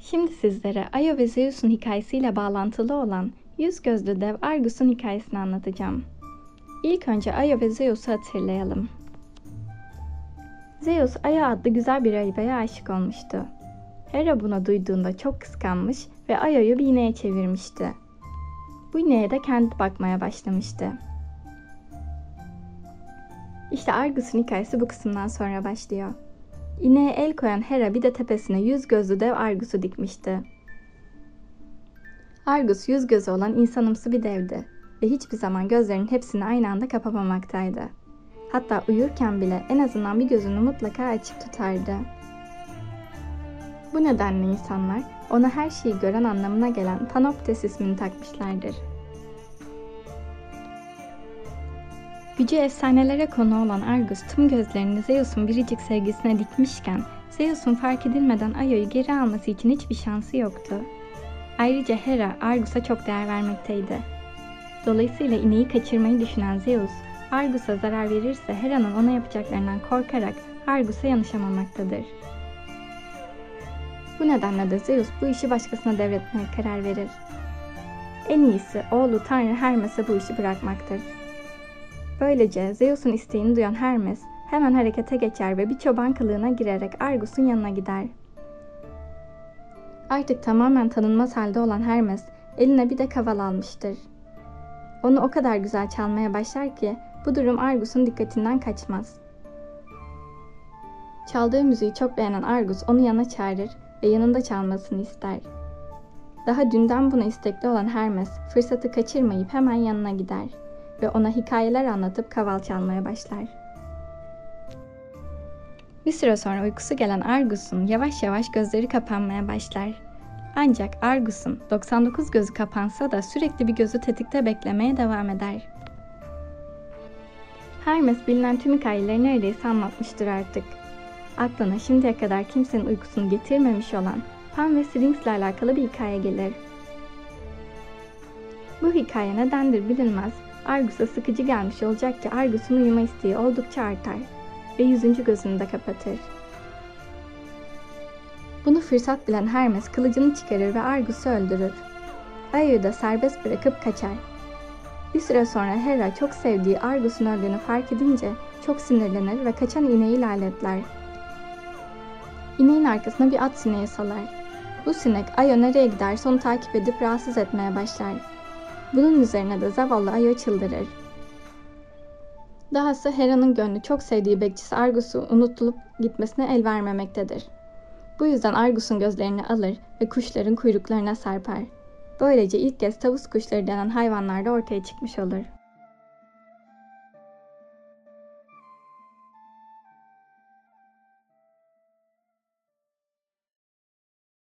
Şimdi sizlere Ayo ve Zeus'un hikayesiyle bağlantılı olan yüz gözlü dev Argus'un hikayesini anlatacağım. İlk önce Ayo ve Zeus'u hatırlayalım. Zeus Aya adlı güzel bir rahibeye aşık olmuştu. Hera bunu duyduğunda çok kıskanmış ve Ayo'yu bir ineğe çevirmişti. Bu ineğe de kendi bakmaya başlamıştı. İşte Argus'un hikayesi bu kısımdan sonra başlıyor. İneğe el koyan Hera bir de tepesine yüz gözlü dev Argus'u dikmişti. Argus yüz gözü olan insanımsı bir devdi ve hiçbir zaman gözlerinin hepsini aynı anda kapamamaktaydı. Hatta uyurken bile en azından bir gözünü mutlaka açık tutardı. Bu nedenle insanlar ona her şeyi gören anlamına gelen Panoptes ismini takmışlardır. Gücü efsanelere konu olan Argus tüm gözlerini Zeus'un biricik sevgisine dikmişken Zeus'un fark edilmeden Ayo'yu geri alması için hiçbir şansı yoktu. Ayrıca Hera Argus'a çok değer vermekteydi. Dolayısıyla ineği kaçırmayı düşünen Zeus, Argus'a zarar verirse Hera'nın ona yapacaklarından korkarak Argus'a yanışamamaktadır. Bu nedenle de Zeus bu işi başkasına devretmeye karar verir. En iyisi oğlu Tanrı Hermes'e bu işi bırakmaktır. Böylece Zeus'un isteğini duyan Hermes hemen harekete geçer ve bir çoban kılığına girerek Argus'un yanına gider. Artık tamamen tanınmaz halde olan Hermes eline bir de kaval almıştır. Onu o kadar güzel çalmaya başlar ki bu durum Argus'un dikkatinden kaçmaz. Çaldığı müziği çok beğenen Argus onu yana çağırır ve yanında çalmasını ister. Daha dünden buna istekli olan Hermes fırsatı kaçırmayıp hemen yanına gider ve ona hikayeler anlatıp kaval çalmaya başlar. Bir süre sonra uykusu gelen Argus'un yavaş yavaş gözleri kapanmaya başlar. Ancak Argus'un 99 gözü kapansa da sürekli bir gözü tetikte beklemeye devam eder. Hermes bilinen tüm hikayeleri neredeyse anlatmıştır artık. Aklına şimdiye kadar kimsenin uykusunu getirmemiş olan Pan ve Sphinx ile alakalı bir hikaye gelir. Bu hikaye nedendir bilinmez Argus'a sıkıcı gelmiş olacak ki Argus'un uyuma isteği oldukça artar ve yüzüncü gözünü de kapatır. Bunu fırsat bilen Hermes kılıcını çıkarır ve Argus'u öldürür. Ayo'yu da serbest bırakıp kaçar. Bir süre sonra Hera çok sevdiği Argus'un öldüğünü fark edince çok sinirlenir ve kaçan ineği lanetler. İneğin arkasına bir at sineği salar. Bu sinek Ayo nereye giderse onu takip edip rahatsız etmeye başlar. Bunun üzerine de zavallı Ayo çıldırır. Dahası Hera'nın gönlü çok sevdiği bekçisi Argus'u unutulup gitmesine el vermemektedir. Bu yüzden Argus'un gözlerini alır ve kuşların kuyruklarına serper. Böylece ilk kez tavus kuşları denen hayvanlar da ortaya çıkmış olur.